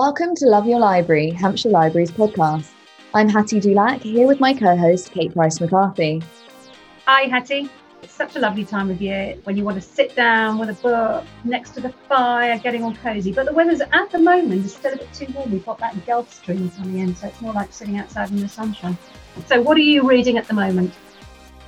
Welcome to Love Your Library, Hampshire Libraries podcast. I'm Hattie Dulac here with my co host, Kate Price McCarthy. Hi, Hattie. It's such a lovely time of year when you want to sit down with a book next to the fire, getting all cozy. But the weather's at the moment is still a bit too warm. We've got that Gulf Stream coming in, so it's more like sitting outside in the sunshine. So, what are you reading at the moment?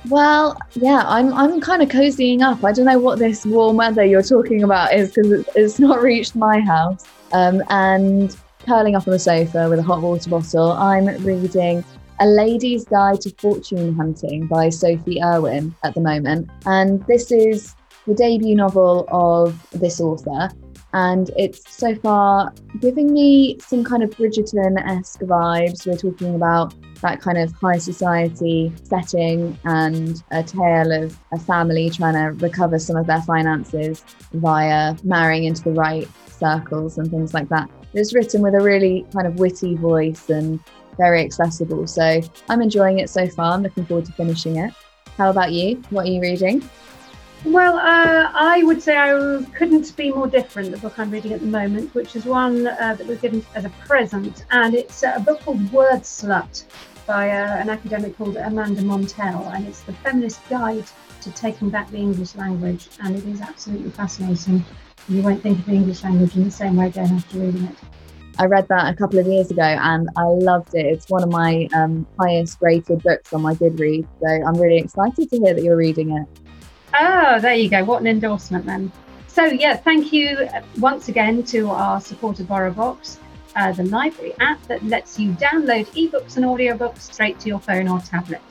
Well, yeah, I'm I'm kind of cozying up. I don't know what this warm weather you're talking about is because it's not reached my house. Um, and curling up on the sofa with a hot water bottle, I'm reading A Lady's Guide to Fortune Hunting by Sophie Irwin at the moment. And this is the debut novel of this author. And it's so far giving me some kind of Bridgerton esque vibes. We're talking about that kind of high society setting and a tale of a family trying to recover some of their finances via marrying into the right circles and things like that. It's written with a really kind of witty voice and very accessible. So I'm enjoying it so far. I'm looking forward to finishing it. How about you? What are you reading? Well, uh, I would say I couldn't be more different. The book I'm reading at the moment, which is one uh, that was given as a present, and it's a book called Wordslut by uh, an academic called Amanda Montell, and it's the feminist guide to taking back the English language, and it is absolutely fascinating. You won't think of the English language in the same way again after reading it. I read that a couple of years ago and I loved it. It's one of my um, highest rated books on my Goodreads. So I'm really excited to hear that you're reading it. Oh, there you go. What an endorsement then. So, yeah, thank you once again to our supporter BorrowBox, uh, the library app that lets you download ebooks and audiobooks straight to your phone or tablet.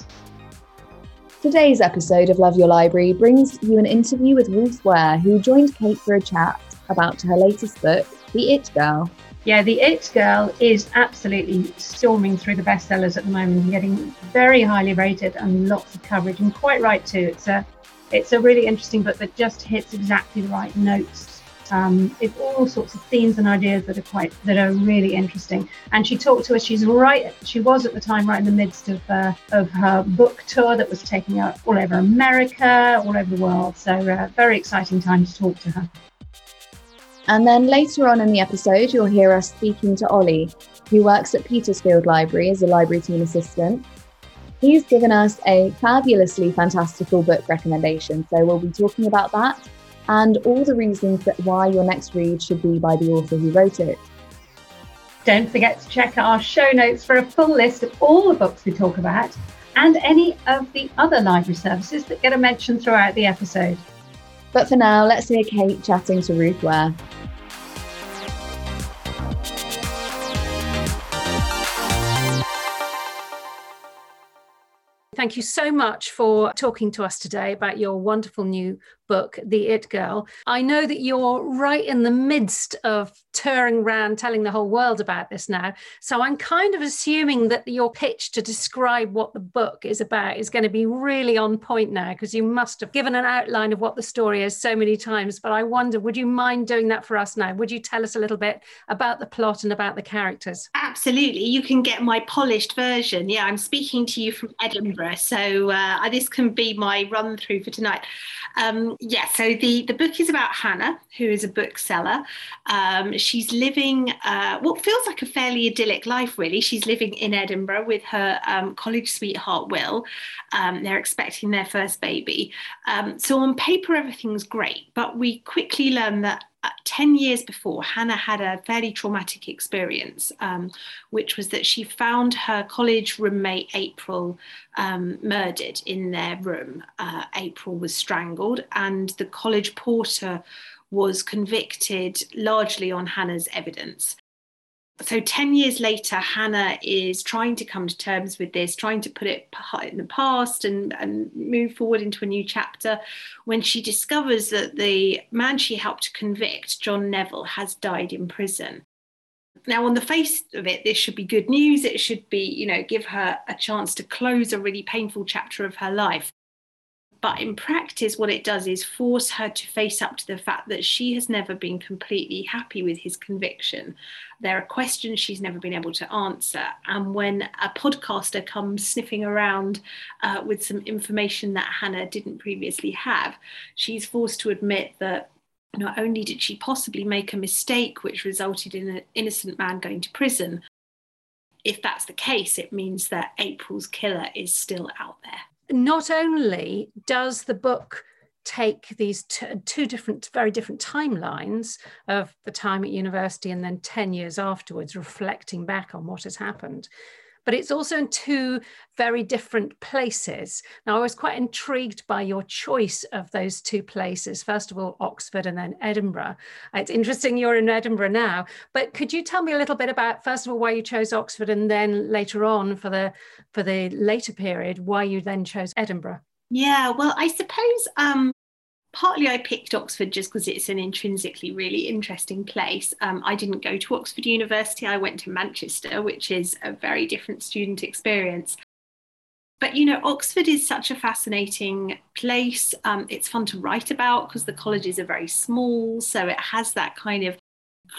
Today's episode of Love Your Library brings you an interview with Ruth Ware, who joined Kate for a chat about her latest book, The It Girl. Yeah, The It Girl is absolutely storming through the bestsellers at the moment, getting very highly rated and lots of coverage, and quite right too. It's a it's a really interesting book that just hits exactly the right notes um, it's all sorts of themes and ideas that are quite that are really interesting. And she talked to us. She's right. She was at the time right in the midst of uh, of her book tour that was taking her all over America, all over the world. So uh, very exciting time to talk to her. And then later on in the episode, you'll hear us speaking to Ollie, who works at Petersfield Library as a library team assistant. He's given us a fabulously fantastical book recommendation, so we'll be talking about that and all the reasons that why your next read should be by the author who wrote it. Don't forget to check our show notes for a full list of all the books we talk about and any of the other library services that get a mention throughout the episode. But for now, let's hear Kate chatting to Ruth Ware. Thank you so much for talking to us today about your wonderful new book, The It Girl. I know that you're right in the midst of touring around telling the whole world about this now. So I'm kind of assuming that your pitch to describe what the book is about is going to be really on point now because you must have given an outline of what the story is so many times. But I wonder, would you mind doing that for us now? Would you tell us a little bit about the plot and about the characters? Absolutely. You can get my polished version. Yeah, I'm speaking to you from Edinburgh. So uh, this can be my run through for tonight. Um, yeah, so the, the book is about Hannah, who is a bookseller. Um, she's living uh, what feels like a fairly idyllic life, really. She's living in Edinburgh with her um, college sweetheart, Will. Um, they're expecting their first baby. Um, so on paper, everything's great, but we quickly learn that uh, 10 years before, Hannah had a fairly traumatic experience, um, which was that she found her college roommate April um, murdered in their room. Uh, April was strangled, and the college porter was convicted largely on Hannah's evidence so 10 years later hannah is trying to come to terms with this trying to put it in the past and, and move forward into a new chapter when she discovers that the man she helped convict john neville has died in prison. Now on the face of it this should be good news. It should be you know give her a chance to close a really painful chapter of her life but in practice, what it does is force her to face up to the fact that she has never been completely happy with his conviction. There are questions she's never been able to answer. And when a podcaster comes sniffing around uh, with some information that Hannah didn't previously have, she's forced to admit that not only did she possibly make a mistake which resulted in an innocent man going to prison, if that's the case, it means that April's killer is still out there. Not only does the book take these two different, very different timelines of the time at university and then 10 years afterwards, reflecting back on what has happened, but it's also in two very different places. Now, I was quite intrigued by your choice of those two places. First of all, Oxford and then Edinburgh. It's interesting you're in Edinburgh now, but could you tell me a little bit about, first of all, why you chose Oxford and then later on for the, for the later period, why you then chose Edinburgh? Yeah, well, I suppose um, partly I picked Oxford just because it's an intrinsically really interesting place. Um, I didn't go to Oxford University, I went to Manchester, which is a very different student experience. But you know, Oxford is such a fascinating place. Um, it's fun to write about because the colleges are very small. So it has that kind of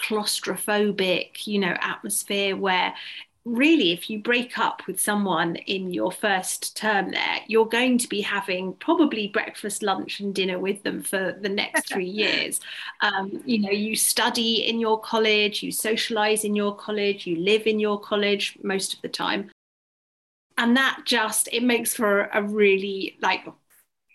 claustrophobic, you know, atmosphere where really, if you break up with someone in your first term there, you're going to be having probably breakfast, lunch, and dinner with them for the next three years. Um, you know, you study in your college, you socialize in your college, you live in your college most of the time. And that just, it makes for a really like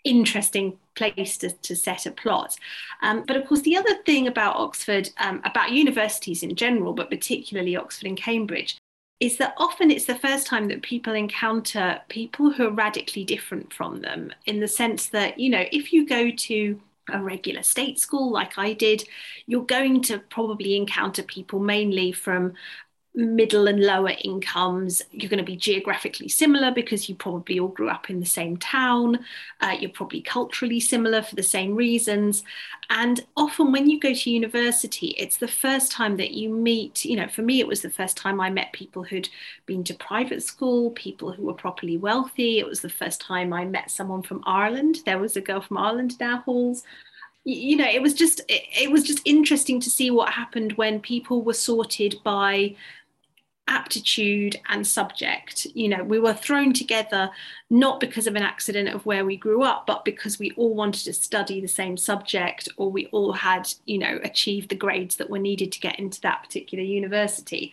interesting place to, to set a plot. Um, but of course, the other thing about Oxford, um, about universities in general, but particularly Oxford and Cambridge, is that often it's the first time that people encounter people who are radically different from them in the sense that, you know, if you go to a regular state school like I did, you're going to probably encounter people mainly from middle and lower incomes. You're going to be geographically similar because you probably all grew up in the same town. Uh, you're probably culturally similar for the same reasons. And often when you go to university, it's the first time that you meet, you know, for me, it was the first time I met people who'd been to private school, people who were properly wealthy. It was the first time I met someone from Ireland. There was a girl from Ireland in our halls you know it was just it, it, was just interesting to see what happened when people were sorted by aptitude and subject. You know, we were thrown together not because of an accident of where we grew up, but because we all wanted to study the same subject or we all had, you know, achieved the grades that were needed to get into that particular university.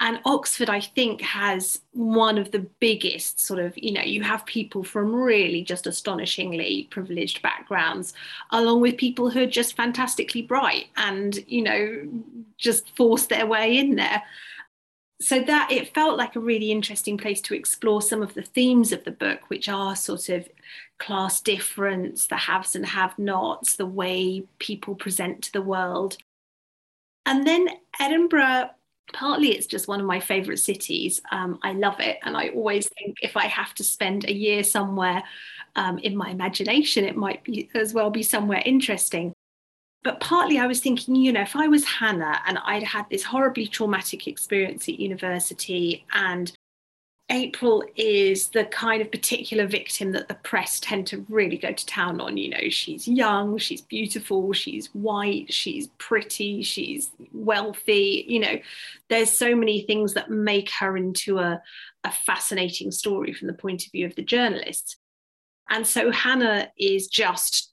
And Oxford, I think, has one of the biggest sort of, you know, you have people from really just astonishingly privileged backgrounds, along with people who are just fantastically bright and, you know, just force their way in there so that it felt like a really interesting place to explore some of the themes of the book which are sort of class difference the haves and have nots the way people present to the world. And then edinburgh partly it's just one of my favorite cities. Um, i love it. And i always think if i have to spend a year somewhere um, in my imagination it might be as well be somewhere interesting but partly I was thinking, you know, if I was Hannah and I'd had this horribly traumatic experience at university and April is the kind of particular victim that the press tend to really go to town on. You know, she's young, she's beautiful, she's white, she's pretty, she's wealthy. You know, there's so many things that make her into a, a fascinating story from the point of view of the journalists. And so Hannah is just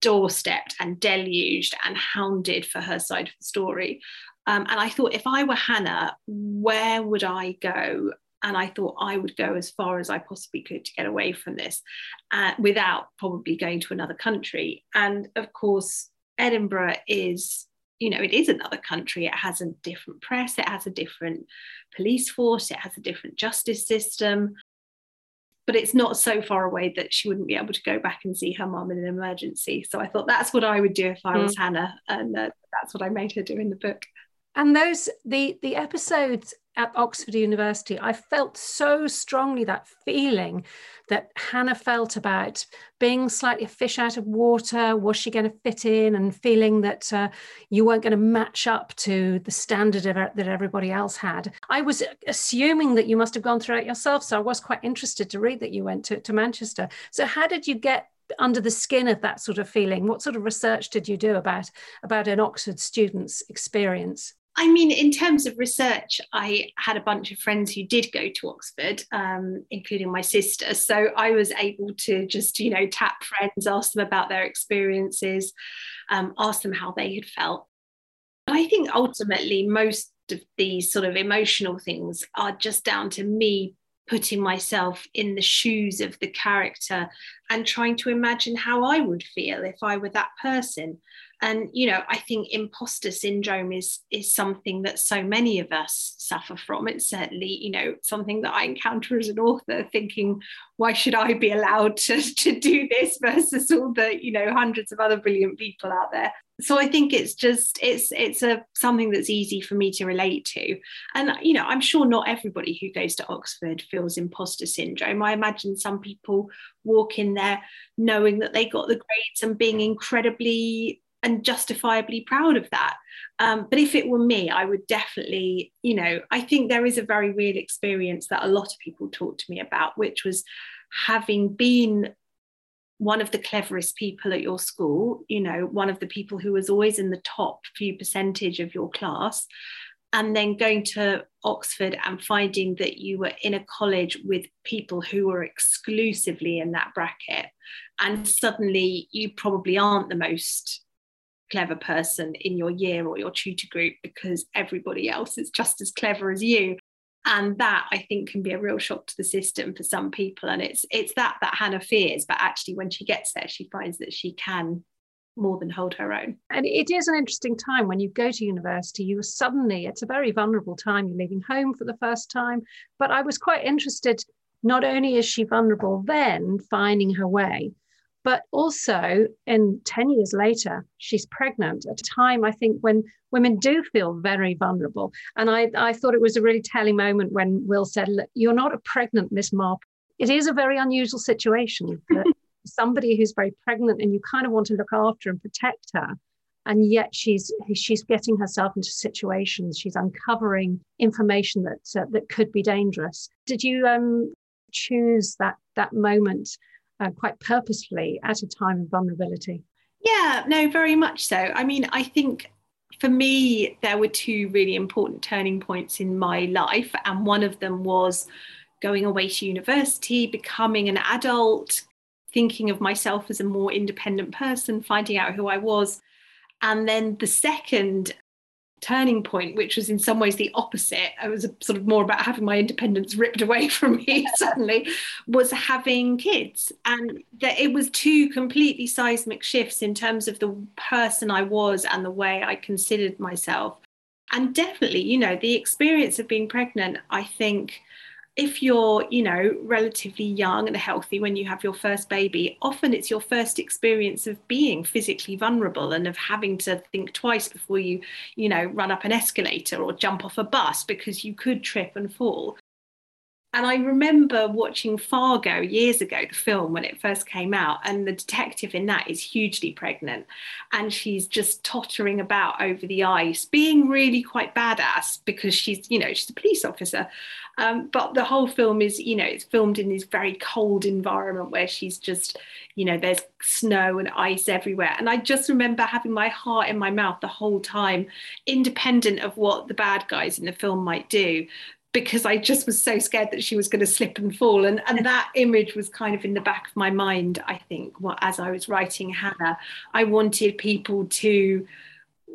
doorstepped and deluged and hounded for her side of the story. Um, and I thought, if I were Hannah, where would I go? And I thought I would go as far as I possibly could to get away from this uh, without probably going to another country. And of course, Edinburgh is, you know, it is another country. It has a different press, it has a different police force, it has a different justice system but it's not so far away that she wouldn't be able to go back and see her mum in an emergency. So I thought that's what I would do if I was mm. Hannah, and uh, that's what I made her do in the book. And those the the episodes at Oxford University, I felt so strongly that feeling that Hannah felt about being slightly a fish out of water. Was she going to fit in? And feeling that uh, you weren't going to match up to the standard of, that everybody else had. I was assuming that you must have gone through it yourself. So I was quite interested to read that you went to, to Manchester. So, how did you get under the skin of that sort of feeling? What sort of research did you do about, about an Oxford student's experience? I mean, in terms of research, I had a bunch of friends who did go to Oxford, um, including my sister. So I was able to just, you know, tap friends, ask them about their experiences, um, ask them how they had felt. I think ultimately, most of these sort of emotional things are just down to me putting myself in the shoes of the character and trying to imagine how I would feel if I were that person and you know i think imposter syndrome is is something that so many of us suffer from. It's certainly you know something that i encounter as an author thinking why should i be allowed to, to do this versus all the you know hundreds of other brilliant people out there? So i think it's just it's it's a something that's easy for me to relate to. And you know i'm sure not everybody who goes to oxford feels imposter syndrome. I imagine some people walk in there knowing that they got the grades and being incredibly and justifiably proud of that. Um, but if it were me, I would definitely, you know, I think there is a very real experience that a lot of people talk to me about, which was having been one of the cleverest people at your school, you know, one of the people who was always in the top few percentage of your class, and then going to Oxford and finding that you were in a college with people who were exclusively in that bracket. And suddenly you probably aren't the most clever person in your year or your tutor group because everybody else is just as clever as you. And that i think can be a real shock to the system for some people. And it's it's that that hannah fears but actually when she gets there she finds that she can more than hold her own. And it is an interesting time when you go to university you suddenly it's a very vulnerable time you're leaving home for the first time. But i was quite interested not only is she vulnerable then finding her way but also, in 10 years later, she's pregnant at a time, I think, when women do feel very vulnerable. And I, I thought it was a really telling moment when Will said, Look, You're not a pregnant Miss Marple. It is a very unusual situation that somebody who's very pregnant and you kind of want to look after and protect her. And yet she's she's getting herself into situations. She's uncovering information that uh, that could be dangerous. Did you um, choose that that moment uh, quite purposefully at a time of vulnerability. Yeah, no, very much so. I mean, I think for me, there were two really important turning points in my life. And one of them was going away to university, becoming an adult, thinking of myself as a more independent person, finding out who I was. And then the second turning point, which was in some ways the opposite. I was sort of more about having my independence ripped away from me suddenly, was having kids. And that it was two completely seismic shifts in terms of the person I was and the way I considered myself. And definitely, you know, the experience of being pregnant, I think if you're, you know, relatively young and healthy when you have your first baby, often it's your first experience of being physically vulnerable and of having to think twice before you, you know, run up an escalator or jump off a bus because you could trip and fall. And I remember watching Fargo years ago, the film when it first came out, and the detective in that is hugely pregnant. And she's just tottering about over the ice, being really quite badass because she's, you know, she's a police officer. Um, but the whole film is, you know, it's filmed in this very cold environment where she's just, you know, there's snow and ice everywhere. And I just remember having my heart in my mouth the whole time, independent of what the bad guys in the film might do because I just was so scared that she was going to slip and fall. And, and that image was kind of in the back of my mind, I think, as I was writing Hannah. I wanted people to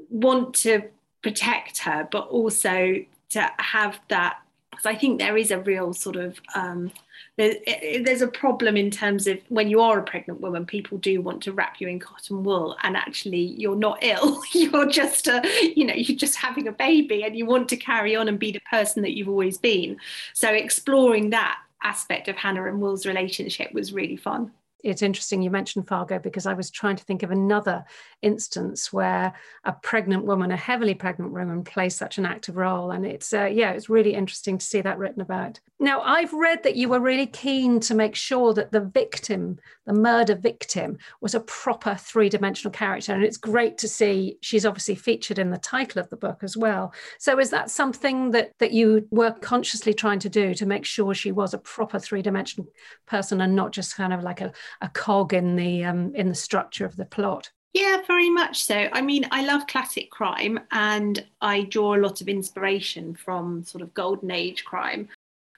want to protect her, but also to have that because I think there is a real sort of um, there, there's a problem in terms of when you are a pregnant woman, people do want to wrap you in cotton wool, and actually you're not ill. you're just a, you know, you're just having a baby, and you want to carry on and be the person that you've always been. So exploring that aspect of Hannah and Will's relationship was really fun it's interesting you mentioned Fargo because I was trying to think of another instance where a pregnant woman, a heavily pregnant woman, plays such an active role. And it's, uh, yeah, it's really interesting to see that written about. Now, I've read that you were really keen to make sure that the victim, the murder victim, was a proper three dimensional character. And it's great to see she's obviously featured in the title of the book as well. So, is that something that, that you were consciously trying to do to make sure she was a proper three dimensional person and not just kind of like a, a cog in the um, in the structure of the plot. Yeah, very much so. I mean, I love classic crime and I draw a lot of inspiration from sort of golden age crime.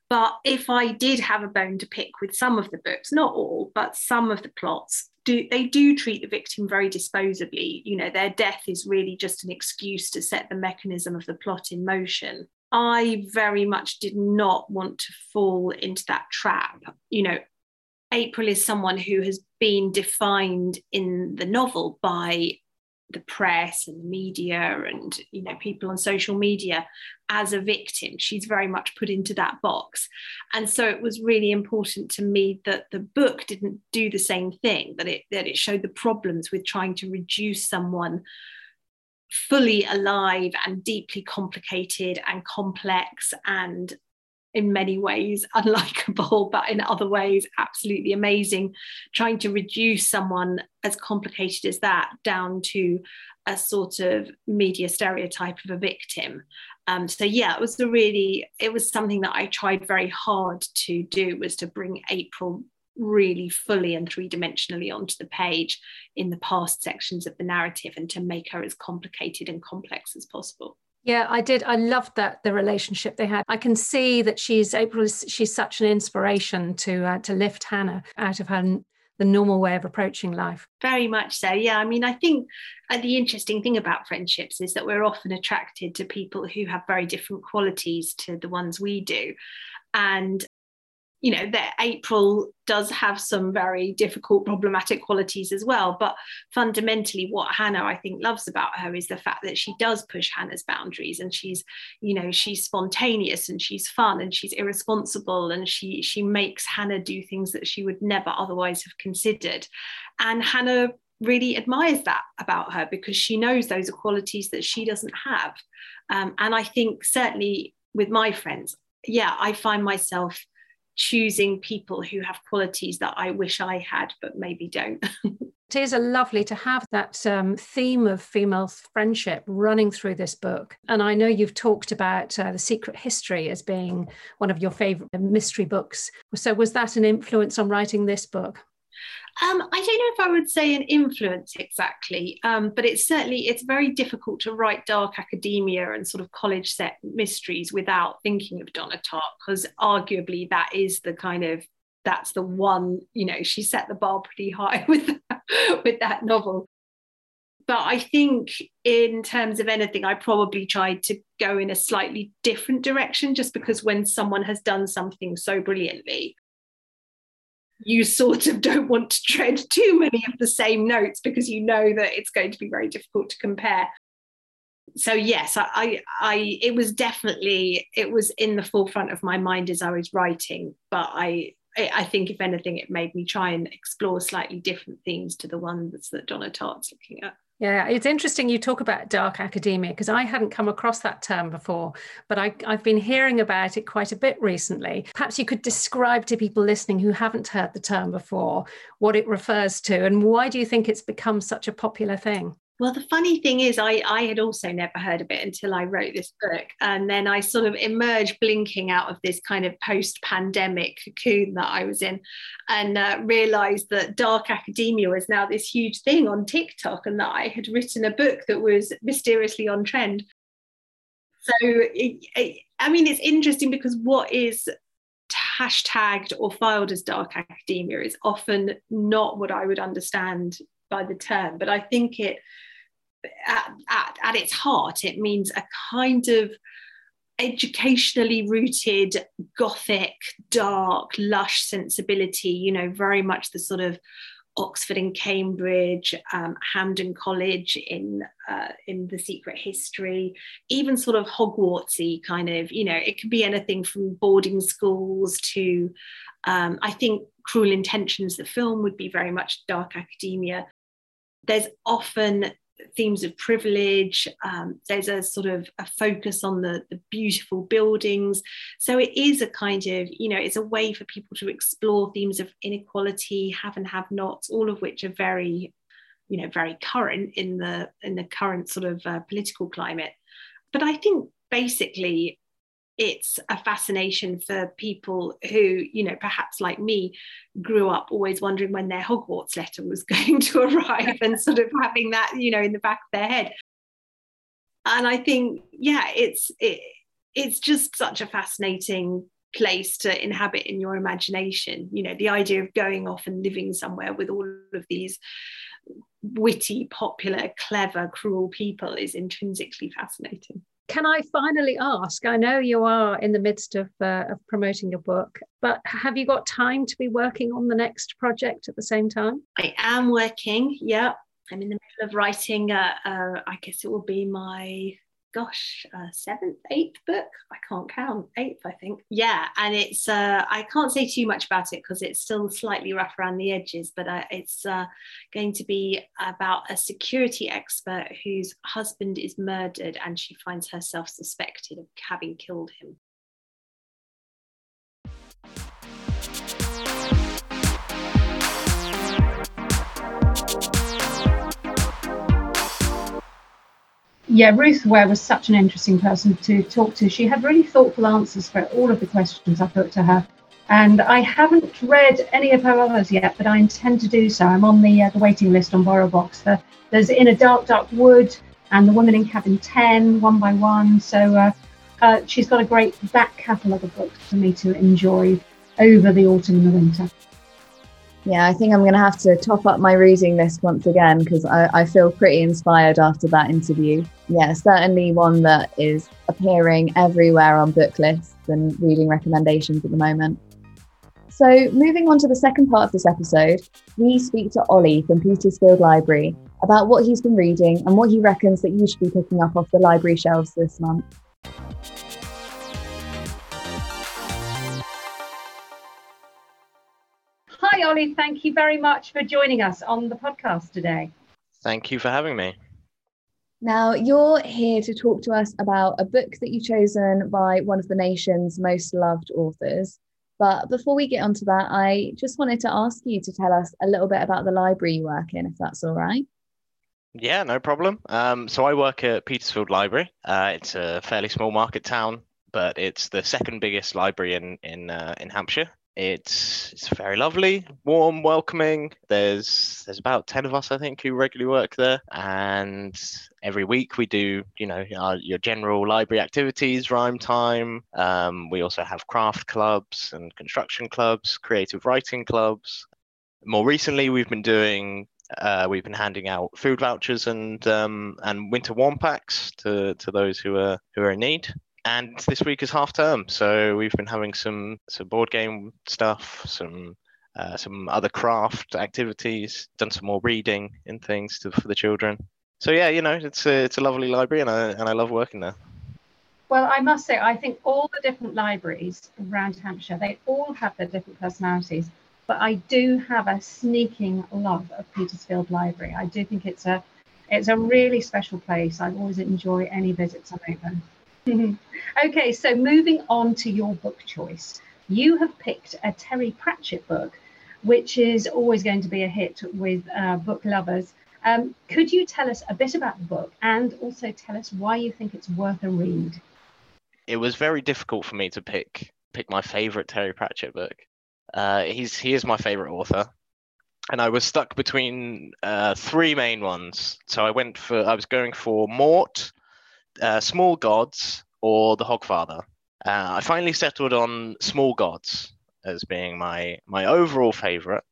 But if I did have a bone to pick with some of the books, not all, but some of the plots, do they do treat the victim very disposably. You know, their death is really just an excuse to set the mechanism of the plot in motion. I very much did not want to fall into that trap. You know, April is someone who has been defined in the novel by the press and the media and you know people on social media as a victim. She's very much put into that box. And so it was really important to me that the book didn't do the same thing that it that it showed the problems with trying to reduce someone fully alive and deeply complicated and complex and in many ways unlikable, but in other ways absolutely amazing. Trying to reduce someone as complicated as that down to a sort of media stereotype of a victim. Um, so yeah, it was a really, it was something that I tried very hard to do was to bring April really fully and three dimensionally onto the page in the past sections of the narrative and to make her as complicated and complex as possible. Yeah, I did. I loved that the relationship they had. I can see that she's April. She's such an inspiration to uh, to lift Hannah out of her the normal way of approaching life. Very much so. Yeah. I mean, I think uh, the interesting thing about friendships is that we're often attracted to people who have very different qualities to the ones we do. And you know that april does have some very difficult problematic qualities as well. But fundamentally what hannah i think loves about her is the fact that she does push hannah's boundaries and she's you know she's spontaneous and she's fun and she's irresponsible and she she makes hannah do things that she would never otherwise have considered. And hannah really admires that about her because she knows those are qualities that she doesn't have. Um, and i think certainly with my friends yeah i find myself choosing people who have qualities that I wish I had, but maybe don't. it is a lovely to have that um, theme of female friendship running through this book. And I know you've talked about uh, The Secret History as being one of your favorite mystery books. So, was that an influence on writing this book? Um, I don't know if I would say an influence exactly, um, but it's certainly it's very difficult to write dark academia and sort of college set mysteries without thinking of Donna Tartt because arguably that is the kind of that's the one you know she set the bar pretty high with that, with that novel. But I think in terms of anything, I probably tried to go in a slightly different direction just because when someone has done something so brilliantly, you sort of don't want to tread too many of the same notes because you know that it's going to be very difficult to compare so yes I, I, I it was definitely it was in the forefront of my mind as i was writing but i I think, if anything, it made me try and explore slightly different themes to the ones that Donna Tartt's looking at. Yeah, it's interesting you talk about dark academia because I hadn't come across that term before, but I, have been hearing about it quite a bit recently. Perhaps you could describe to people listening who haven't heard the term before what it refers to and why do you think it's become such a popular thing? Well, the funny thing is, I, I had also never heard of it until I wrote this book. And then I sort of emerged blinking out of this kind of post pandemic cocoon that I was in and uh, realized that dark academia was now this huge thing on TikTok and that I had written a book that was mysteriously on trend. So, it, it, I mean, it's interesting because what is hashtagged or filed as dark academia is often not what I would understand by the term, but I think it at, at, its heart, it means a kind of educationally rooted, gothic, dark, lush sensibility, you know, very much the sort of Oxford and Cambridge, um, Hampden College in uh, in the Secret History, even sort of Hogwartsy kind of, you know, it could be anything from boarding schools to, um, I think, Cruel Intentions, the film would be very much dark academia. There's often themes of privilege. Um, there's a sort of a focus on the, the beautiful buildings. So it is a kind of, you know, it's a way for people to explore themes of inequality, have and have nots, all of which are very, you know, very current in the in the current sort of uh, political climate. But I think basically it's a fascination for people who, you know, perhaps like me, grew up always wondering when their Hogwarts letter was going to arrive and sort of having that, you know, in the back of their head. And I think, yeah, it's it, it's just such a fascinating place to inhabit in your imagination. You know, the idea of going off and living somewhere with all of these witty, popular, clever, cruel people is intrinsically fascinating can I finally ask? I know you are in the midst of, uh, of promoting your book, but have you got time to be working on the next project at the same time? I am working, yeah. I'm in the middle of writing, uh, uh, I guess it will be my gosh, uh, seventh, eighth book. I can't count, eighth, I think. Yeah, and it's uh, I can't say too much about it because it's still slightly rough around the edges, but uh, it's uh, going to be about a security expert whose husband is murdered and she finds herself suspected of having killed him. Yeah, Ruth Ware was such an interesting person to talk to. She had really thoughtful answers for all of the questions I put to her. And I haven't read any of her others yet, but I intend to do so. I'm on the, uh, the waiting list on BorrowBox. The, there's In a Dark, Dark Wood and The Woman in Cabin 10, one by one. So uh, uh, she's got a great back catalogue of books for me to enjoy over the autumn and the winter. Yeah, I think I'm going to have to top up my reading list once again because I, I feel pretty inspired after that interview. Yeah, certainly one that is appearing everywhere on book lists and reading recommendations at the moment. So, moving on to the second part of this episode, we speak to Ollie from Petersfield Library about what he's been reading and what he reckons that you should be picking up off the library shelves this month. Hi, Ollie. Thank you very much for joining us on the podcast today. Thank you for having me. Now, you're here to talk to us about a book that you've chosen by one of the nation's most loved authors. But before we get onto that, I just wanted to ask you to tell us a little bit about the library you work in, if that's all right. Yeah, no problem. Um, so I work at Petersfield Library. Uh, it's a fairly small market town, but it's the second biggest library in in uh, in Hampshire. It's it's very lovely, warm, welcoming. There's there's about ten of us, I think, who regularly work there, and every week we do, you know, our, your general library activities, rhyme time. Um, we also have craft clubs and construction clubs, creative writing clubs. More recently, we've been doing uh, we've been handing out food vouchers and um, and winter warm packs to, to those who are who are in need and this week is half term, so we've been having some some board game stuff, some uh, some other craft activities, done some more reading and things to, for the children. So yeah, you know, it's a it's a lovely library, and I and I love working there. Well, I must say, I think all the different libraries around Hampshire, they all have their different personalities. But I do have a sneaking love of Petersfield Library. I do think it's a it's a really special place. I always enjoy any visits I make there. okay, so moving on to your book choice. You have picked a Terry Pratchett book, which is always going to be a hit with uh, book lovers. Um, could you tell us a bit about the book and also tell us why you think it's worth a read? It was very difficult for me to pick pick my favorite Terry Pratchett book. Uh, he's he is my favorite author, and I was stuck between uh, three main ones. So I went for I was going for Mort, uh, Small Gods or The Hogfather. Uh, I finally settled on Small Gods as being my my overall favorite.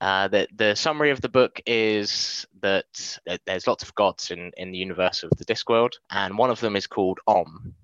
Uh, the, the summary of the book is that there's lots of gods in, in the universe of the Discworld, and one of them is called Om.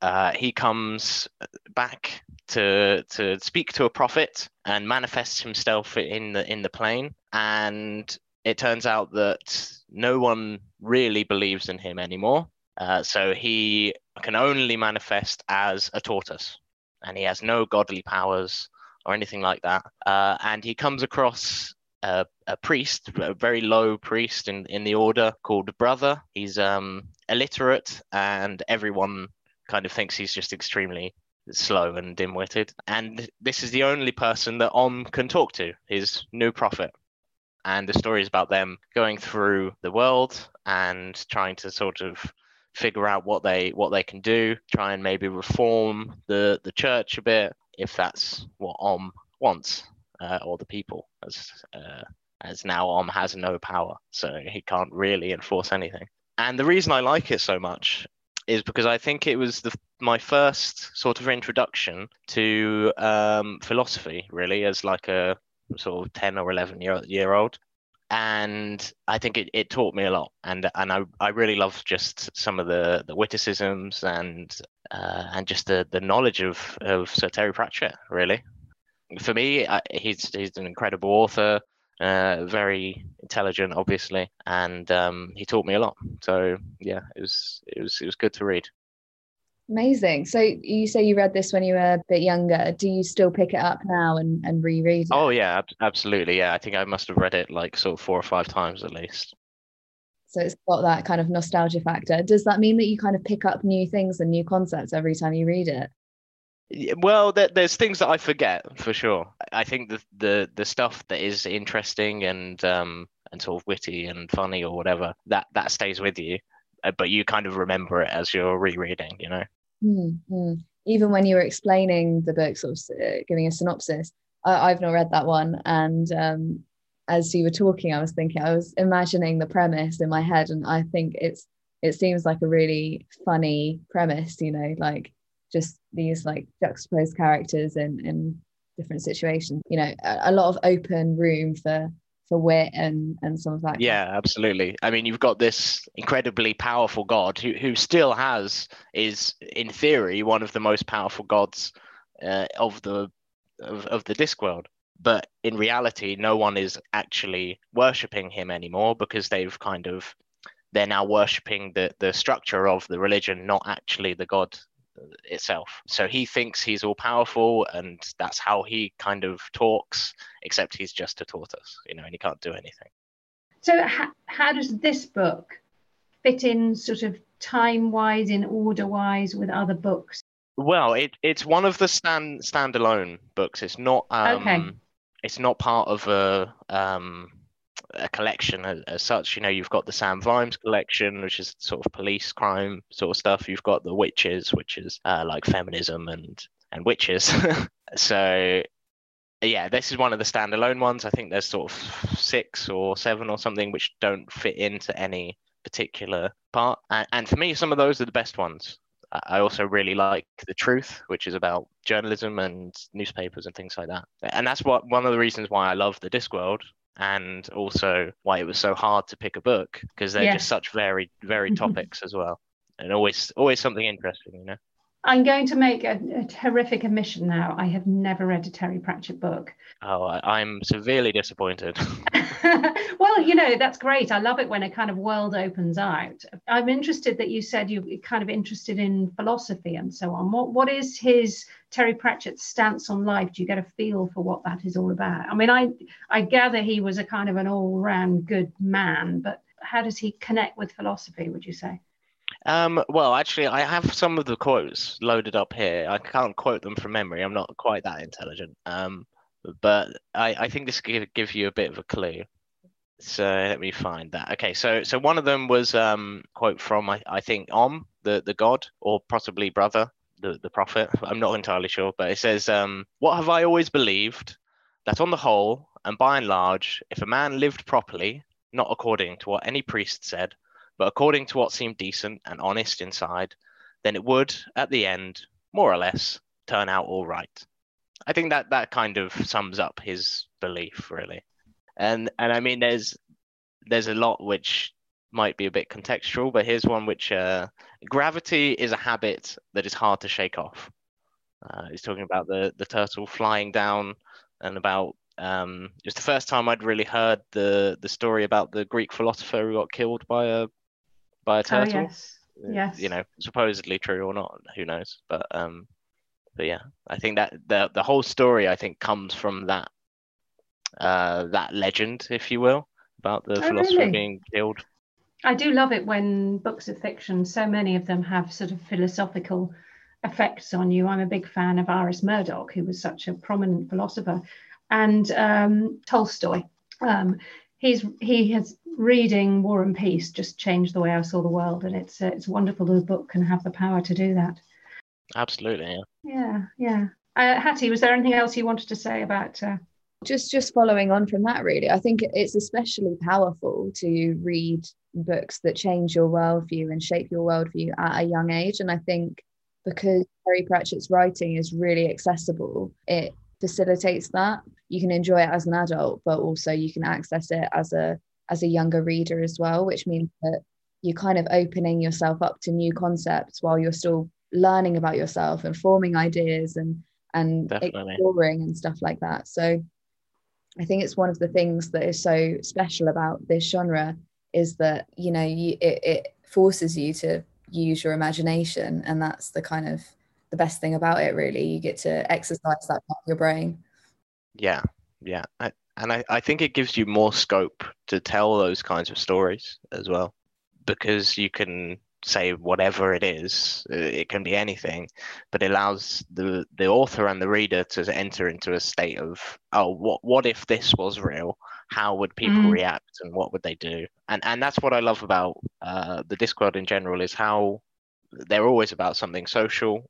Uh, he comes back to to speak to a prophet and manifests himself in the in the plane, and it turns out that no one really believes in him anymore. Uh, so he can only manifest as a tortoise, and he has no godly powers or anything like that. Uh, and he comes across a, a, priest, a very low priest in, in the order called Brutha. He's um, illiterate, and everyone kind of thinks he's just extremely slow and dim-witted. And this is the only person that Om can talk to, his new prophet. And the story is about them going through the world and trying to sort of figure out what they what they can do, try and maybe reform the the church a bit if that's what Om wants uh, or the people, as uh, as now Om has no power, so he can't really enforce anything. And the reason I like it so much is because I think it was the my first sort of introduction to um, philosophy, really, as like a sort of ten or eleven year year old and I think it, it taught me a lot, and and I, I really love just some of the, the witticisms and uh, and just the, the knowledge of, of Sir Terry Pratchett. Really, for me, I, he's he's an incredible author, uh, very intelligent, obviously, and um, he taught me a lot. So yeah, it was it was it was good to read. Amazing. So you say you read this when you were a bit younger. Do you still pick it up now and, and reread it? Oh yeah, ab- absolutely. Yeah, I think I must have read it like sort of four or five times at least. So it's got that kind of nostalgia factor. Does that mean that you kind of pick up new things and new concepts every time you read it? Well, there, there's things that I forget for sure. I think the the the stuff that is interesting and um and sort of witty and funny or whatever that that stays with you, uh, but you kind of remember it as you're rereading. You know. Mm-hmm. Even when you were explaining the book, sort of uh, giving a synopsis, I, have not read that one. And um, as you were talking, I was thinking, I was imagining the premise in my head, and I think it's it seems like a really funny premise. You know, like just these like juxtaposed characters in in different situations. You know, a, a lot of open room for for wit and and some of that. Yeah, absolutely. I mean, you've got this incredibly powerful god who who still has is in theory one of the most powerful gods uh, of the of, of the Discworld. But in reality, no one is actually worshipping him anymore because they've kind of they're now worshipping the the structure of the religion, not actually the god itself. So he thinks he's all powerful, and that's how he kind of talks. Except he's just a tortoise, you know, and he can't do anything. So how, how does this book fit in, sort of time-wise, in order-wise, with other books? Well, it, it's one of the stand standalone books. It's not. Um, okay. It's not part of a um, a collection as, as, such. You know, you've got the Sam Vimes collection, which is sort of police crime sort of stuff. You've got the Witches, which is uh, like feminism and and witches. so yeah, this is one of the standalone ones. I think there's sort of six or seven or something which don't fit into any particular part. And, and for me, some of those are the best ones. I also really like The Truth, which is about journalism and newspapers and things like that. And that's what one of the reasons why I love the Discworld and also why it was so hard to pick a book because they're just such varied varied mm-hmm. topics as well and always always something interesting you know I'm going to make a, a, terrific admission now. I have never read a Terry Pratchett book. Oh, I, am severely disappointed. well, you know, that's great. I love it when a kind of world opens out. I'm interested that you said you're kind of interested in philosophy and so on. What What is his Terry Pratchett's stance on life? Do you get a feel for what that is all about? I mean, I I gather he was a kind of an all round good man, but how does he connect with philosophy? Would you say? Um, well, actually, I have some of the quotes loaded up here. I can't quote them from memory. I'm not quite that intelligent. Um, but I, I think this could give you a bit of a clue. So let me find that. Okay, so so one of them was um quote from I, I think Om, the the god, or possibly Brutha, the the prophet. I'm not entirely sure, but it says um what have I always believed that on the whole and by and large, if a man lived properly, not according to what any priest said, but according to what seemed decent and honest inside, then it would, at the end, more or less, turn out all right. I think that that kind of sums up his belief, really. And and I mean, there's there's a lot which might be a bit contextual, but here's one which uh, gravity is a habit that is hard to shake off. Uh, he's talking about the the turtle flying down and about um, it was the first time I'd really heard the the story about the Greek philosopher who got killed by a by a oh, turtle. Oh, yes. Yes. You know, supposedly true or not, who knows? But um, but yeah, I think that the the whole story I think comes from that uh that legend, if you will, about the oh, philosopher really? being killed. I do love it when books of fiction, so many of them have sort of philosophical effects on you. I'm a big fan of Iris Murdoch, who was such a prominent philosopher, and um, Tolstoy. Um, he's he has reading War and Peace just changed the way I saw the world, and it's uh, it's wonderful that a book can have the power to do that. Absolutely, yeah. Yeah, yeah. Uh, Hattie, was there anything else you wanted to say about? Uh... Just just following on from that, really, I think it's especially powerful to read books that change your worldview and shape your worldview at a young age, and I think because Terry Pratchett's writing is really accessible, it facilitates that. You can enjoy it as an adult, but also you can access it as a as a younger reader as well, which means that you're kind of opening yourself up to new concepts while you're still learning about yourself and forming ideas and and Definitely. exploring and stuff like that. So I think it's one of the things that is so special about this genre is that you know you, it, it forces you to use your imagination and that's the kind of the best thing about it really you get to exercise that part of your brain yeah yeah I, and I, I think it gives you more scope to tell those kinds of stories as well because you can say whatever it is uh, it can be anything but it allows the the author and the reader to enter into a state of oh what what if this was real? How would people mm. react and what would they do? And and that's what i love about uh, the discworld in general is how they're always about something social.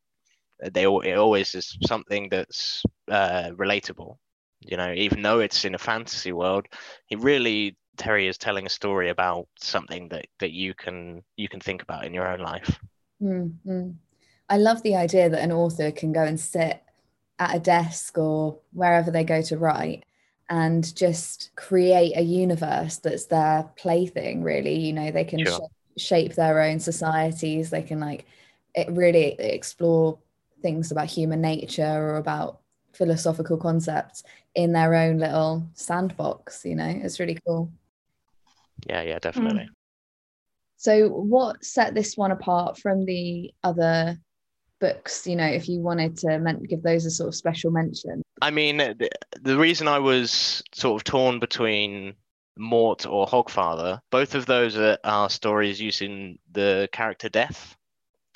They it always is something that's uh, relatable. You know even though it's in a fantasy world it really terry is telling a story about something that that you can you can think about in your own life. Mm-hmm. i love the idea that an author can go and sit at a desk or wherever they go to write and just create a universe that's their plaything really. You know they can sure. sh- shape their own societies. They can like it really explore things about human nature or about philosophical concepts in their own little sandbox you know? It's really cool yeah yeah definitely mm. so what set this one apart from the other books you know if you wanted to men- give those a sort of special mention i mean the, the reason i was sort of torn between mort or hogfather both of those are, are stories using the character death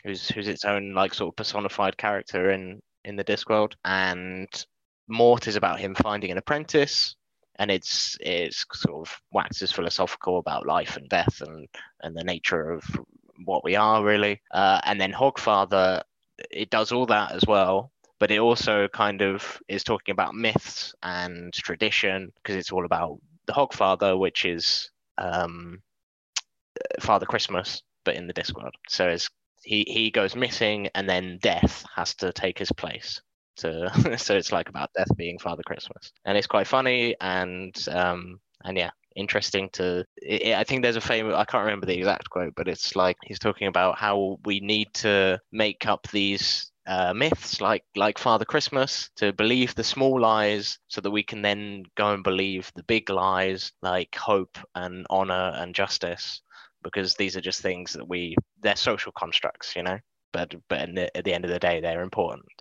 who's who's its own like sort of personified character in in the Discworld, and Mort is about him finding an apprentice, and it's it's sort of waxes philosophical about life and death and and the nature of what we are really. Uh, and then Hogfather, it does all that as well, but it also kind of is talking about myths and tradition because it's all about the Hogfather, which is um, Father Christmas, but in the Discworld. So it's he he goes missing, and then death has to take his place. To so it's like about death being Father Christmas, and it's quite funny and um and yeah, interesting to it, i think there's a famous i can't remember the exact quote but it's like he's talking about how we need to make up these uh, myths like like father christmas to believe the small lies so that we can then go and believe the big lies like hope and honor and justice because these are just things that we they're social constructs, you know. But but at the end of the day, they're important.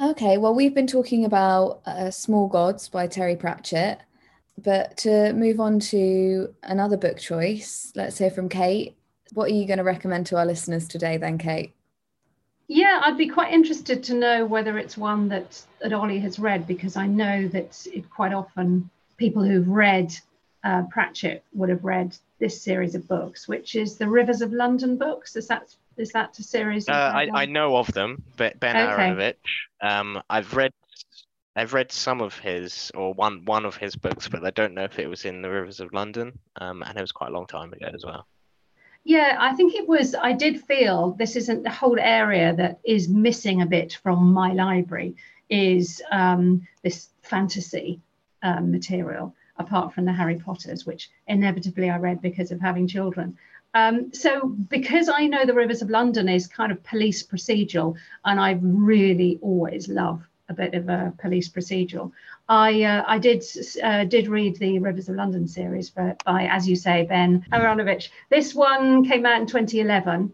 Okay, well, we've been talking about uh, Small Gods by Terry Pratchett, but to move on to another book choice, let's hear from Kate. What are you going to recommend to our listeners today, then, Kate? Yeah, I'd be quite interested to know whether it's one that, that Ollie has read because I know that it quite often people who've read uh, Pratchett would have read this series of books, which is the Rivers of London books. Is that is that a series? Uh, I, I know of them, Ben okay. Aaronovitch. Um, I've read I've read some of his or one one of his books, but I don't know if it was in the Rivers of London. Um, and it was quite a long time ago as well. Yeah, I think it was. I did feel this isn't the whole area that is missing a bit from my library is um, this fantasy um, material apart from the Harry Potters, which inevitably I read because of having children. Um, so because I know the Rivers of London is kind of police procedural, and I really always love a bit of a police procedural. I uh, I did uh, did read the Rivers of London series by, by as you say Ben Aaronovitch. This one came out in 2011,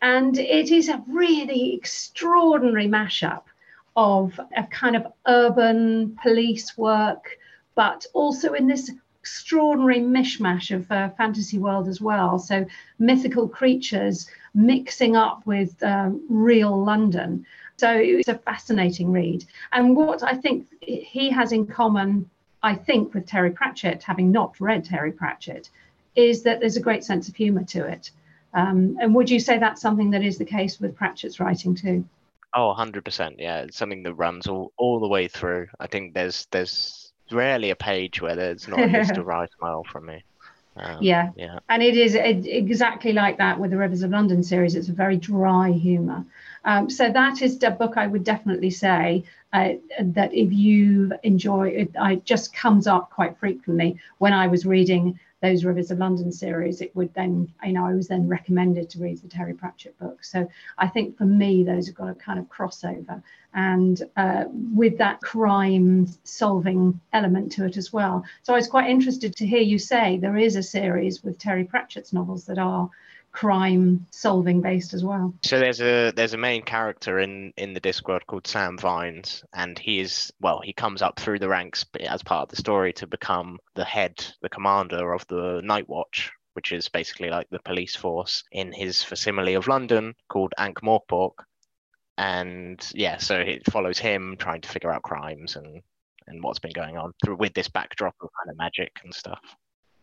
and it is a really extraordinary mashup of a kind of urban police work but also in this extraordinary mishmash of uh, fantasy world as well. So mythical creatures mixing up with um, real London. So it's a fascinating read. And what I think he has in common I think with Terry Pratchett, having not read Terry Pratchett, is that there's a great sense of humour to it. Um, and would you say that's something that is the case with Pratchett's writing too? Oh, 100%. Yeah, it's something that runs all, all the way through. I think there's there's rarely a page where there's not at least a wry smile from me. Um, yeah, yeah, and it is exactly like that with the Rivers of London series. It's a very dry humour. Um, so that is a book I would definitely say uh, that if you enjoy it, it just comes up quite frequently when I was reading those Rivers of London series, it would then, you know, I was then recommended to read the Terry Pratchett book. So I think for me, those have got a kind of crossover and uh, with that crime solving element to it as well. So I was quite interested to hear you say there is a series with Terry Pratchett's novels that are crime solving based as well. So there's a there's a main character in in the Discworld called Sam Vimes, and he is well, he comes up through the ranks as part of the story to become the head, the commander of the Night Watch. Which is basically like the police force in his facsimile of London called Ankh Morpork. And yeah, so it follows him trying to figure out crimes and and what's been going on through with this backdrop of kind of magic and stuff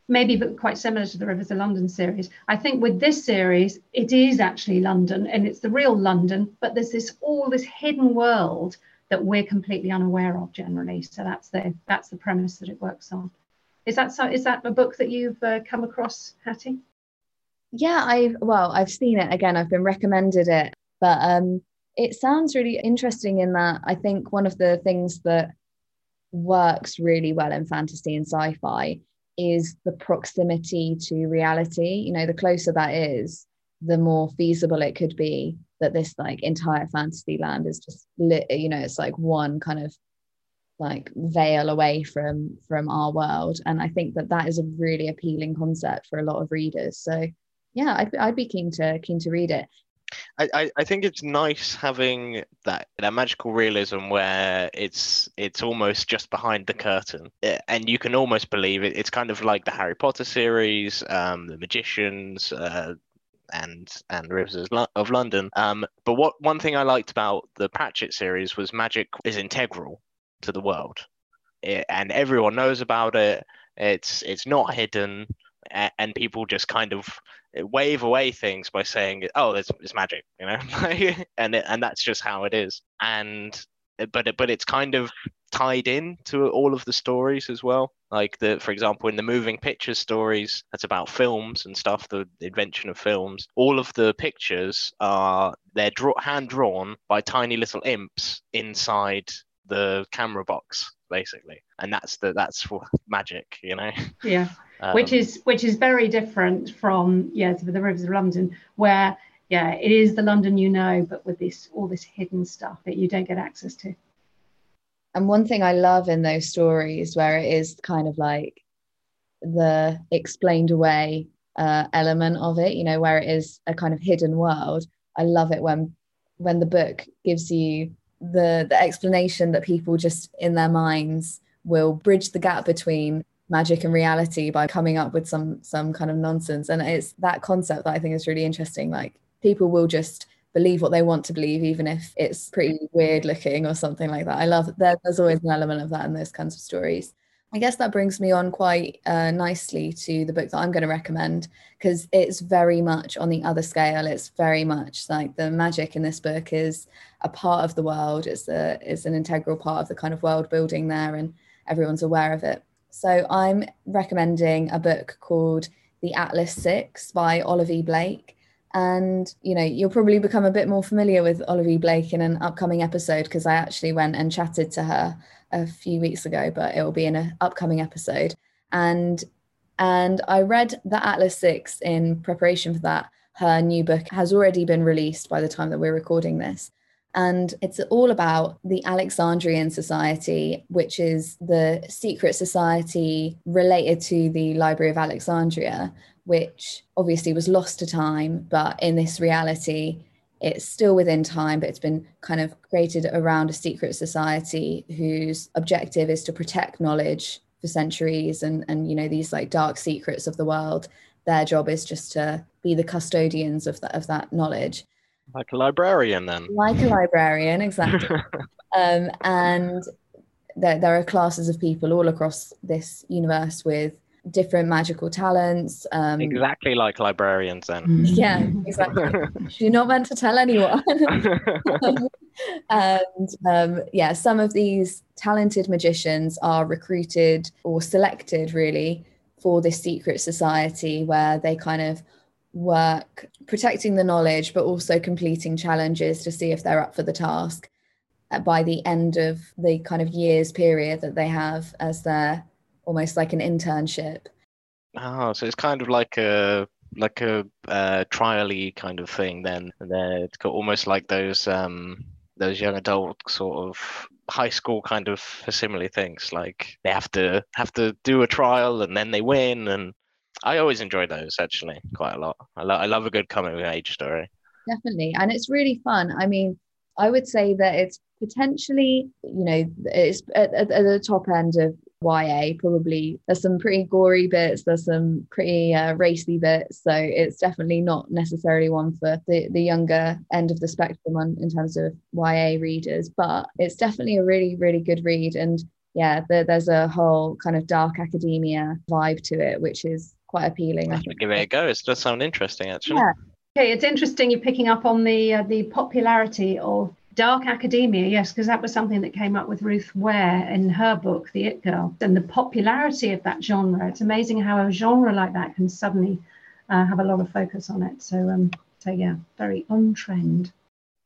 maybe but quite similar to the Rivers of London series. I think with this series, it is actually London and it's the real London, but there's this all this hidden world that we're completely unaware of generally. So that's the that's the premise that it works on. Is that so? Is that a book that you've uh, come across, Hattie? Yeah, I've well, I've seen it again. I've been recommended it, but um, it sounds really interesting in that I think one of the things that works really well in fantasy and sci-fi is the proximity to reality. You know, the closer that is, the more feasible it could be that this like entire fantasy land is just lit, you know, it's like one kind of like veil away from from our world. And i think that that is a really appealing concept for a lot of readers. So yeah i'd, I'd be keen to keen to read it I, I think it's nice having that that magical realism where it's it's almost just behind the curtain, and you can almost believe it. It's kind of like the Harry Potter series, um, the Magicians, uh, and and Rivers of London. Um, but what one thing I liked about the Pratchett series was magic is integral to the world, it, and everyone knows about it. It's it's not hidden, and people just kind of wave away things by saying, "Oh, it's, it's magic," you know, and it, and that's just how it is. And but it, but it's kind of tied in to all of the stories as well. Like the, for example, in the moving pictures stories, that's about films and stuff, the, the invention of films. All of the pictures are they're draw, hand drawn by tiny little imps inside the camera box, basically, and that's the that's for magic, you know. Yeah. Um, which is which is very different from yeah the rivers of london where yeah it is the london you know but with this all this hidden stuff that you don't get access to. And one thing i love in those stories where it is kind of like the explained away uh, element of it you know where it is a kind of hidden world i love it when when the book gives you the the explanation that people just in their minds will bridge the gap between magic and reality by coming up with some some kind of nonsense. And it's that concept that i think is really interesting. Like people will just believe what they want to believe even if it's pretty weird looking or something like that. I love there's always an element of that in those kinds of stories i guess that brings me on quite uh, nicely to the book that i'm going to recommend because it's very much on the other scale it's very much like the magic in this book is a part of the world it's a it's an integral part of the kind of world building there and everyone's aware of it so I'm recommending a book called The Atlas Six by Olive E. Blake. And you know, you'll probably become a bit more familiar with Olive E. Blake in an upcoming episode because I actually went and chatted to her a few weeks ago, but it will be in an upcoming episode. And and I read the Atlas Six in preparation for that. Her new book has already been released by the time that we're recording this. And it's all about the Alexandrian Society, which is the secret society related to the Library of Alexandria, which obviously was lost to time, but in this reality, it's still within time, but it's been kind of created around a secret society whose objective is to protect knowledge for centuries and, and you know, these like dark secrets of the world. Their job is just to be the custodians of, that of that knowledge. Like a librarian, then. Like a librarian, exactly. um, and there, there are classes of people all across this universe with different magical talents. Um, exactly like librarians, then. Yeah, exactly. You're not meant to tell anyone. and um, yeah, some of these talented magicians are recruited or selected really for this secret society where they kind of work protecting the knowledge but also completing challenges to see if they're up for the task uh, by the end of the kind of years period that they have as their almost like an internship. Oh so it's kind of like a like a uh, trial kind of thing then. Then it's got almost like those um those young adult sort of high school kind of similar things. Like they have to have to do a trial and then they win. And i always enjoy those actually quite a lot. I, lo- I love a good coming of age story. Definitely. And it's really fun. I mean i would say that it's potentially you know it's at, at, at the top end of YA. Probably there's some pretty gory bits, there's some pretty uh, racy bits. So it's definitely not necessarily one for the, the younger end of the spectrum on, in terms of YA readers, but it's definitely a really, really good read. And yeah, the, there's a whole kind of dark academia vibe to it, which is quite appealing. I think. Give it a go. It does sound interesting, actually. Yeah. Okay, it's interesting you're picking up on the uh, the popularity of Dark academia, yes, because that was something that came up with Ruth Ware in her book, The It Girl, and the popularity of that genre. It's amazing how a genre like that can suddenly uh, have a lot of focus on it. So, um, so yeah, very on trend.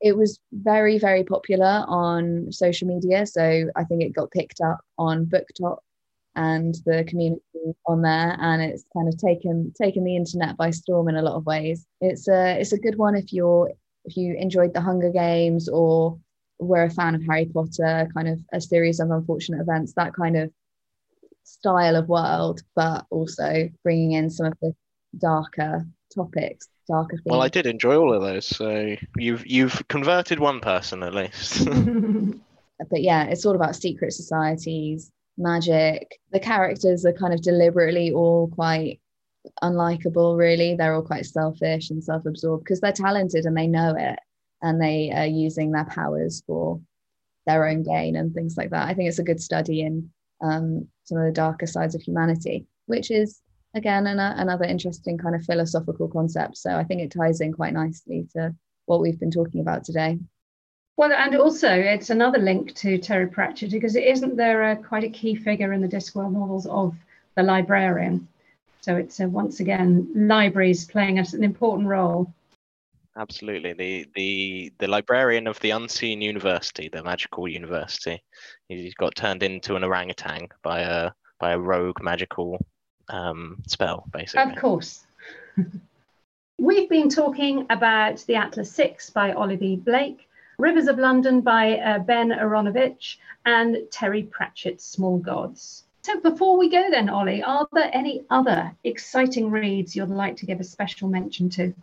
It was very, very popular on social media. So I think it got picked up on BookTok and the community on there and it's kind of taken taken the internet by storm in a lot of ways it's a it's a good one if you're if you enjoyed the Hunger Games or were a fan of Harry Potter, kind of a series of unfortunate events, that kind of style of world, but also bringing in some of the darker topics, darker themes. Well, I did enjoy all of those, so you've you've converted one person at least. but yeah, it's all about secret societies, magic. The characters are kind of deliberately all quite unlikable really. They're all quite selfish and self-absorbed because they're talented and they know it and they are using their powers for their own gain and things like that. I think it's a good study in um, some of the darker sides of humanity which is again an, another interesting kind of philosophical concept. So i think it ties in quite nicely to what we've been talking about today. Well, and also it's another link to Terry Pratchett because it isn't there a, quite a key figure in the Discworld novels of the librarian so it's uh, once again libraries playing an important role. Absolutely, the the the librarian of the unseen university, the magical university. He's got turned into an orangutan by a by a rogue magical um, spell, basically. Of course. We've been talking about the Atlas Six by Olivie Blake, Rivers of London by uh, Ben Aaronovitch, and Terry Pratchett's Small Gods. So before we go then, Ollie, are there any other exciting reads you'd like to give a special mention to?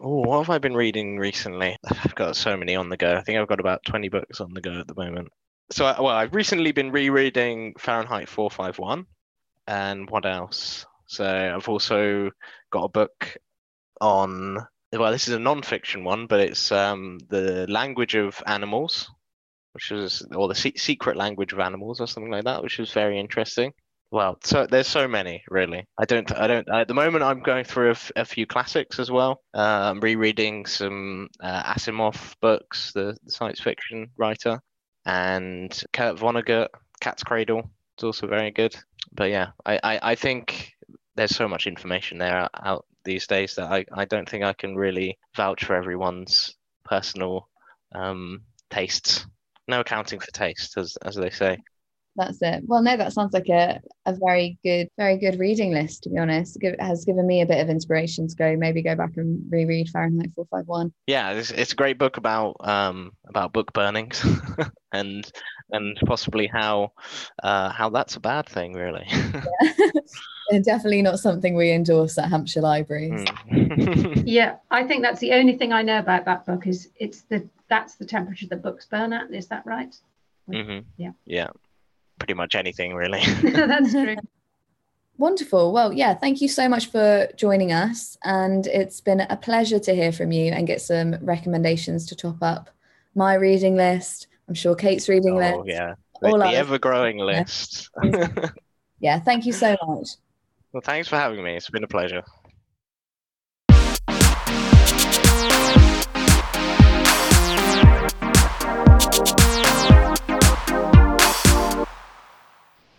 Oh, what have I been reading recently? I've got so many on the go. I think I've got about 20 books on the go at the moment. So, well, I've recently been rereading Fahrenheit 451. And what else? So, I've also got a book on, well, this is a non fiction one, but it's um, the language of animals which was or the secret language of animals or something like that, which was very interesting. Well, so there's so many really. I don't, I don't. At the moment, I'm going through a, f- a few classics as well. Uh, I'm rereading some uh, Asimov books, the, the, science fiction writer, and Kurt Vonnegut, Cat's Cradle. It's also very good. But yeah, I, I, I think there's so much information there out these days that I, I don't think I can really vouch for everyone's personal um, tastes no accounting for taste, as as they say. That's it. Well, no, that sounds like a, a very good, very good reading list. To be honest, it has given me a bit of inspiration to go maybe go back and reread Fahrenheit 451. Yeah, it's, it's a great book about um about book burnings and and possibly how uh, how that's a bad thing, really. yeah. Definitely not something we endorse at Hampshire Libraries. Mm. yeah, I think that's the only thing I know about that book is it's the that's the temperature that books burn at. Is that right? Mm-hmm. Yeah. Yeah. Pretty much anything, really. that's true. Wonderful. Well, yeah, thank you so much for joining us. And it's been a pleasure to hear from you and get some recommendations to top up my reading list. I'm sure Kate's reading oh, list. Yeah. The, all the ever-growing list. Yeah, thank you so much. well, thanks for having me. It's been a pleasure.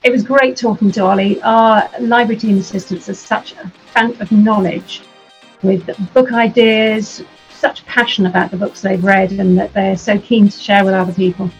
It was great talking to Ollie. Our library team assistants are such a fount of knowledge with book ideas, such passion about the books they've read, and that they're so keen to share with other people.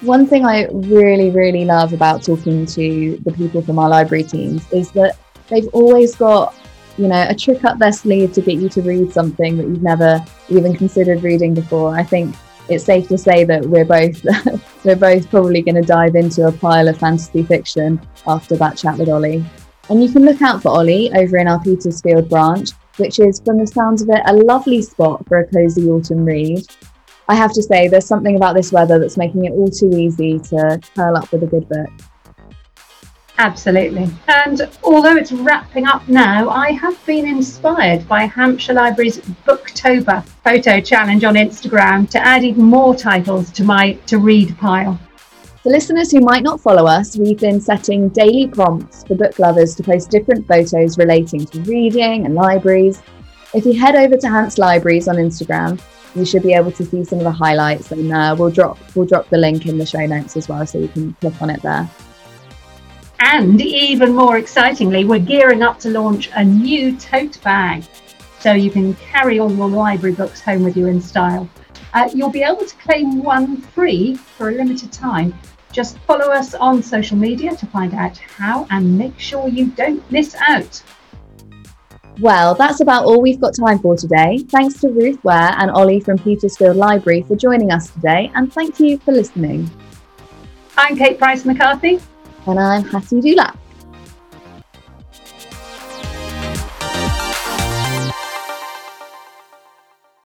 One thing I really, really love about talking to the people from our library teams is that they've always got, you know, a trick up their sleeve to get you to read something that you've never even considered reading before. I think it's safe to say that we're both we're both probably going to dive into a pile of fantasy fiction after that chat with Ollie. And you can look out for Ollie over in our Petersfield branch, which is, from the sounds of it, a lovely spot for a cosy autumn read. I have to say, there's something about this weather that's making it all too easy to curl up with a good book. Absolutely. And although it's wrapping up now, I have been inspired by Hampshire Library's Booktober photo challenge on Instagram to add even more titles to my to read pile. For listeners who might not follow us, we've been setting daily prompts for book lovers to post different photos relating to reading and libraries. If you head over to Hants Libraries on Instagram, you should be able to see some of the highlights, and uh, we'll drop we'll drop the link in the show notes as well, so you can click on it there. And even more excitingly, we're gearing up to launch a new tote bag so you can carry all your library books home with you in style. Uh, you'll be able to claim one free for a limited time. Just follow us on social media to find out how and make sure you don't miss out. Well, that's about all we've got time for today. Thanks to Ruth Ware and Ollie from Petersfield Library for joining us today, and thank you for listening. I'm Kate Price McCarthy. And I'm Hattie Dulac.